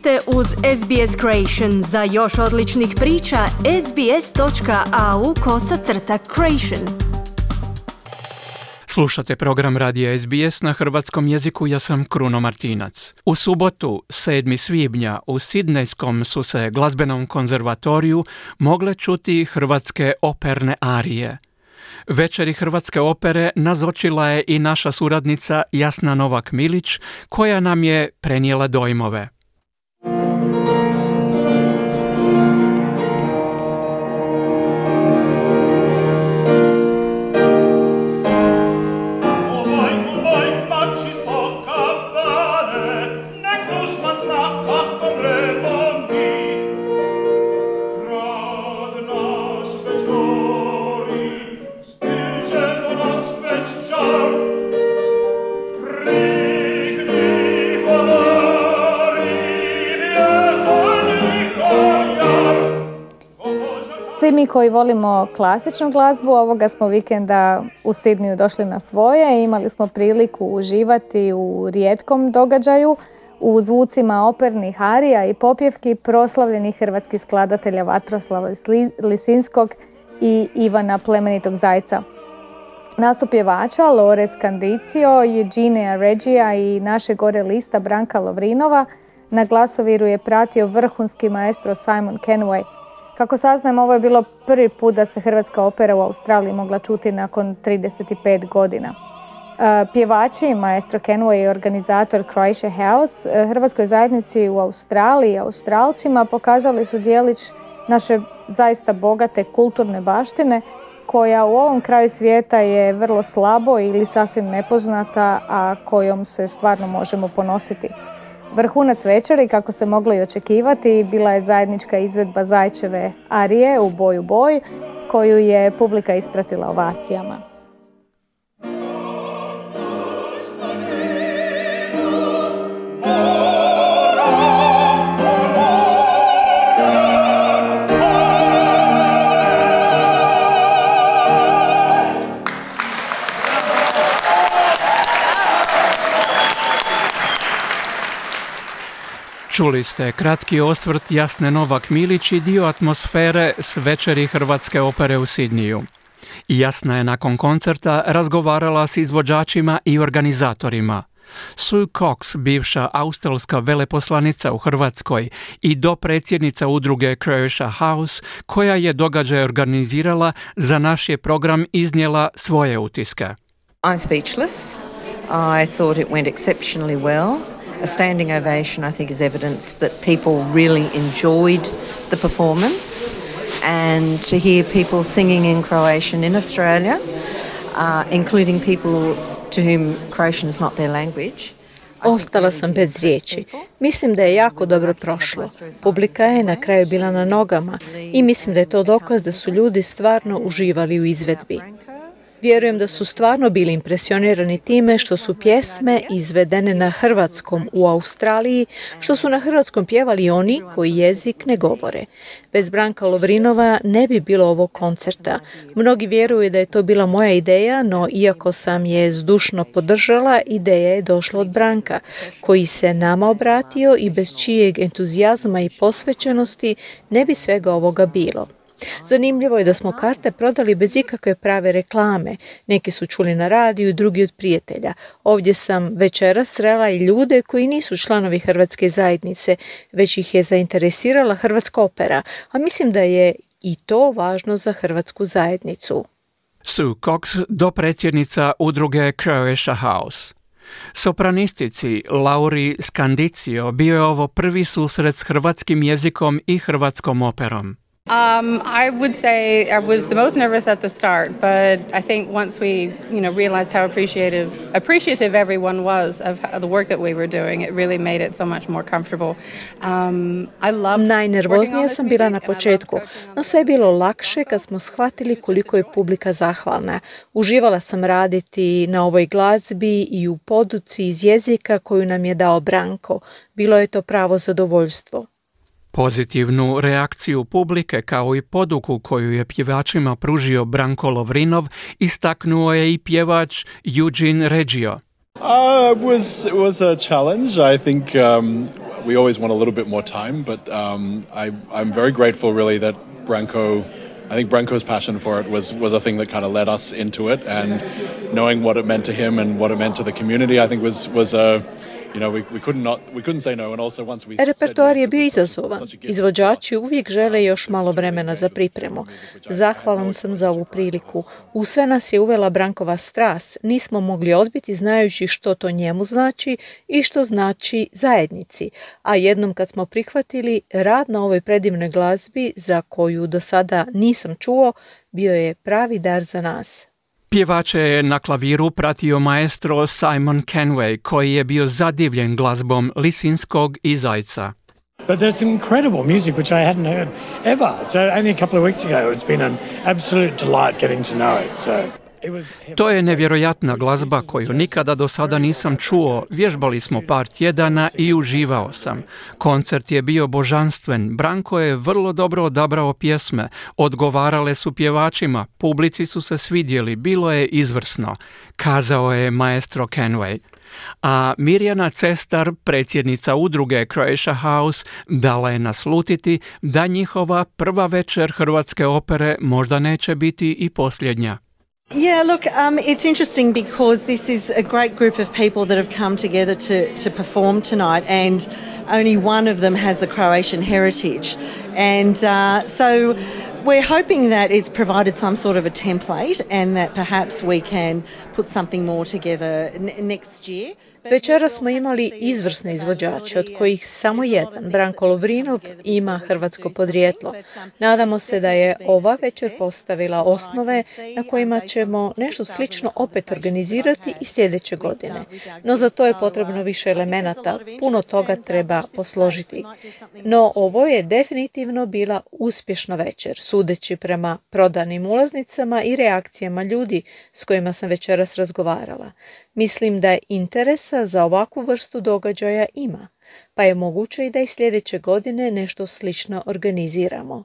ste uz SBS Creation. Za još odličnih priča, sbs.au kosacrta creation. Slušate program Radija SBS na hrvatskom jeziku, ja sam Kruno Martinac. U subotu, 7. svibnja, u Sidnejskom su se glazbenom konzervatoriju mogle čuti hrvatske operne arije. Večeri Hrvatske opere nazočila je i naša suradnica Jasna Novak Milić, koja nam je prenijela dojmove. Mi koji volimo klasičnu glazbu, ovoga smo vikenda u Sidniju došli na svoje i imali smo priliku uživati u rijetkom događaju u zvucima opernih arija i popjevki proslavljenih hrvatskih skladatelja Vatroslava Lisinskog i Ivana Plemenitog Zajca. Nastup pjevača Lore Scandicio, Eugenea Regia i naše gore lista Branka Lovrinova na glasoviru je pratio vrhunski maestro Simon Kenway – kako saznajem, ovo je bilo prvi put da se Hrvatska opera u Australiji mogla čuti nakon 35 godina. E, pjevači, maestro Kenway i organizator Croatia House e, Hrvatskoj zajednici u Australiji i Australcima pokazali su dijelić naše zaista bogate kulturne baštine koja u ovom kraju svijeta je vrlo slabo ili sasvim nepoznata, a kojom se stvarno možemo ponositi. Vrhunac večeri, kako se moglo i očekivati, bila je zajednička izvedba Zajčeve Arije u boju boj, koju je publika ispratila ovacijama. Čuli ste kratki osvrt Jasne Novak Milić i dio atmosfere s večeri Hrvatske opere u Sidniju. Jasna je nakon koncerta razgovarala s izvođačima i organizatorima. Sue Cox, bivša australska veleposlanica u Hrvatskoj i dopredsjednica udruge Croatia House, koja je događaj organizirala, za naš je program iznijela svoje utiske. I'm speechless. I thought it went exceptionally well. A standing ovation, I think, is evidence that people really enjoyed the performance. And to hear people singing in Croatian in Australia, uh, including people to whom Croatian is not their language, Ostala sam bez riječi. Mislim da je jako dobro prošlo. Publika je na kraju bila na nogama i mislim da je to dokaz da su ljudi stvarno uživali u izvedbi. Vjerujem da su stvarno bili impresionirani time što su pjesme izvedene na hrvatskom u Australiji, što su na hrvatskom pjevali oni koji jezik ne govore. Bez Branka Lovrinova ne bi bilo ovog koncerta. Mnogi vjeruju da je to bila moja ideja, no iako sam je zdušno podržala, ideja je došla od Branka, koji se nama obratio i bez čijeg entuzijazma i posvećenosti ne bi svega ovoga bilo. Zanimljivo je da smo karte prodali bez ikakve prave reklame. Neki su čuli na radiju, drugi od prijatelja. Ovdje sam večera srela i ljude koji nisu članovi Hrvatske zajednice, već ih je zainteresirala Hrvatska opera, a mislim da je i to važno za Hrvatsku zajednicu. Sue Cox, dopredsjednica udruge Croatia House. Sopranistici Lauri Scandicio bio je ovo prvi susret s hrvatskim jezikom i hrvatskom operom. Um, I would say I was the most nervous at the start, but I think once we, you know, realized how appreciative appreciative everyone was of the work that we were doing, it really made it so much more comfortable. Um, I love Najnervoznija sam bila na početku, no sve je bilo lakše kad smo shvatili koliko je publika zahvalna. Uživala sam raditi na ovoj glazbi i u poduci iz jezika koju nam je dao Branko. Bilo je to pravo zadovoljstvo. Pozitivnu reakciju publike kao i poduku koju je pjevačima pružio Branko Lovrinov istaknuo je i pjevač Eugene Regio. Uh, was was a challenge. I think um, we always want a little bit more time, but um, I, I'm very grateful really that Branko I think Branko's passion for it was was a thing that kind of led us into it, and knowing what it meant to him and what it meant to the community, I think was was a Repertoar je bio izazovan. Izvođači uvijek žele još malo vremena za pripremu. Zahvalan sam za ovu priliku. U sve nas je uvela Brankova strast. Nismo mogli odbiti znajući što to njemu znači i što znači zajednici. A jednom kad smo prihvatili rad na ovoj predivnoj glazbi za koju do sada nisam čuo, bio je pravi dar za nas. Pjevače je na klaviru pratio maestro Simon Kenway, koji je bio zadivljen glazbom Lisinskog i Zajca. But there's incredible music which I hadn't heard ever. So only a couple of weeks ago it's been an absolute delight getting to know it. So to je nevjerojatna glazba koju nikada do sada nisam čuo. Vježbali smo par tjedana i uživao sam. Koncert je bio božanstven. Branko je vrlo dobro odabrao pjesme. Odgovarale su pjevačima. Publici su se svidjeli. Bilo je izvrsno. Kazao je maestro Kenway. A Mirjana Cestar, predsjednica udruge Croatia House, dala je naslutiti da njihova prva večer Hrvatske opere možda neće biti i posljednja. Yeah, look, um, it's interesting because this is a great group of people that have come together to, to perform tonight, and only one of them has a Croatian heritage. And uh, so we're hoping that it's provided some sort of a template and that perhaps we can put something more together next year. Večera smo imali izvrsne izvođače, od kojih samo jedan, Branko Lovrinov, ima hrvatsko podrijetlo. Nadamo se da je ova večer postavila osnove na kojima ćemo nešto slično opet organizirati i sljedeće godine. No za to je potrebno više elemenata, puno toga treba posložiti. No ovo je definitivno bila uspješna večer, sudeći prema prodanim ulaznicama i reakcijama ljudi s kojima sam večeras razgovarala. Mislim da je interesa za ovakvu vrstu događaja ima, pa je moguće i da i sljedeće godine nešto slično organiziramo.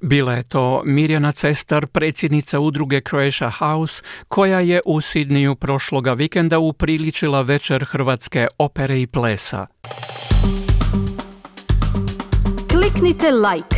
Bila je to Mirjana Cestar, predsjednica udruge Croatia House, koja je u Sidniju prošloga vikenda upriličila večer Hrvatske opere i plesa. Kliknite like,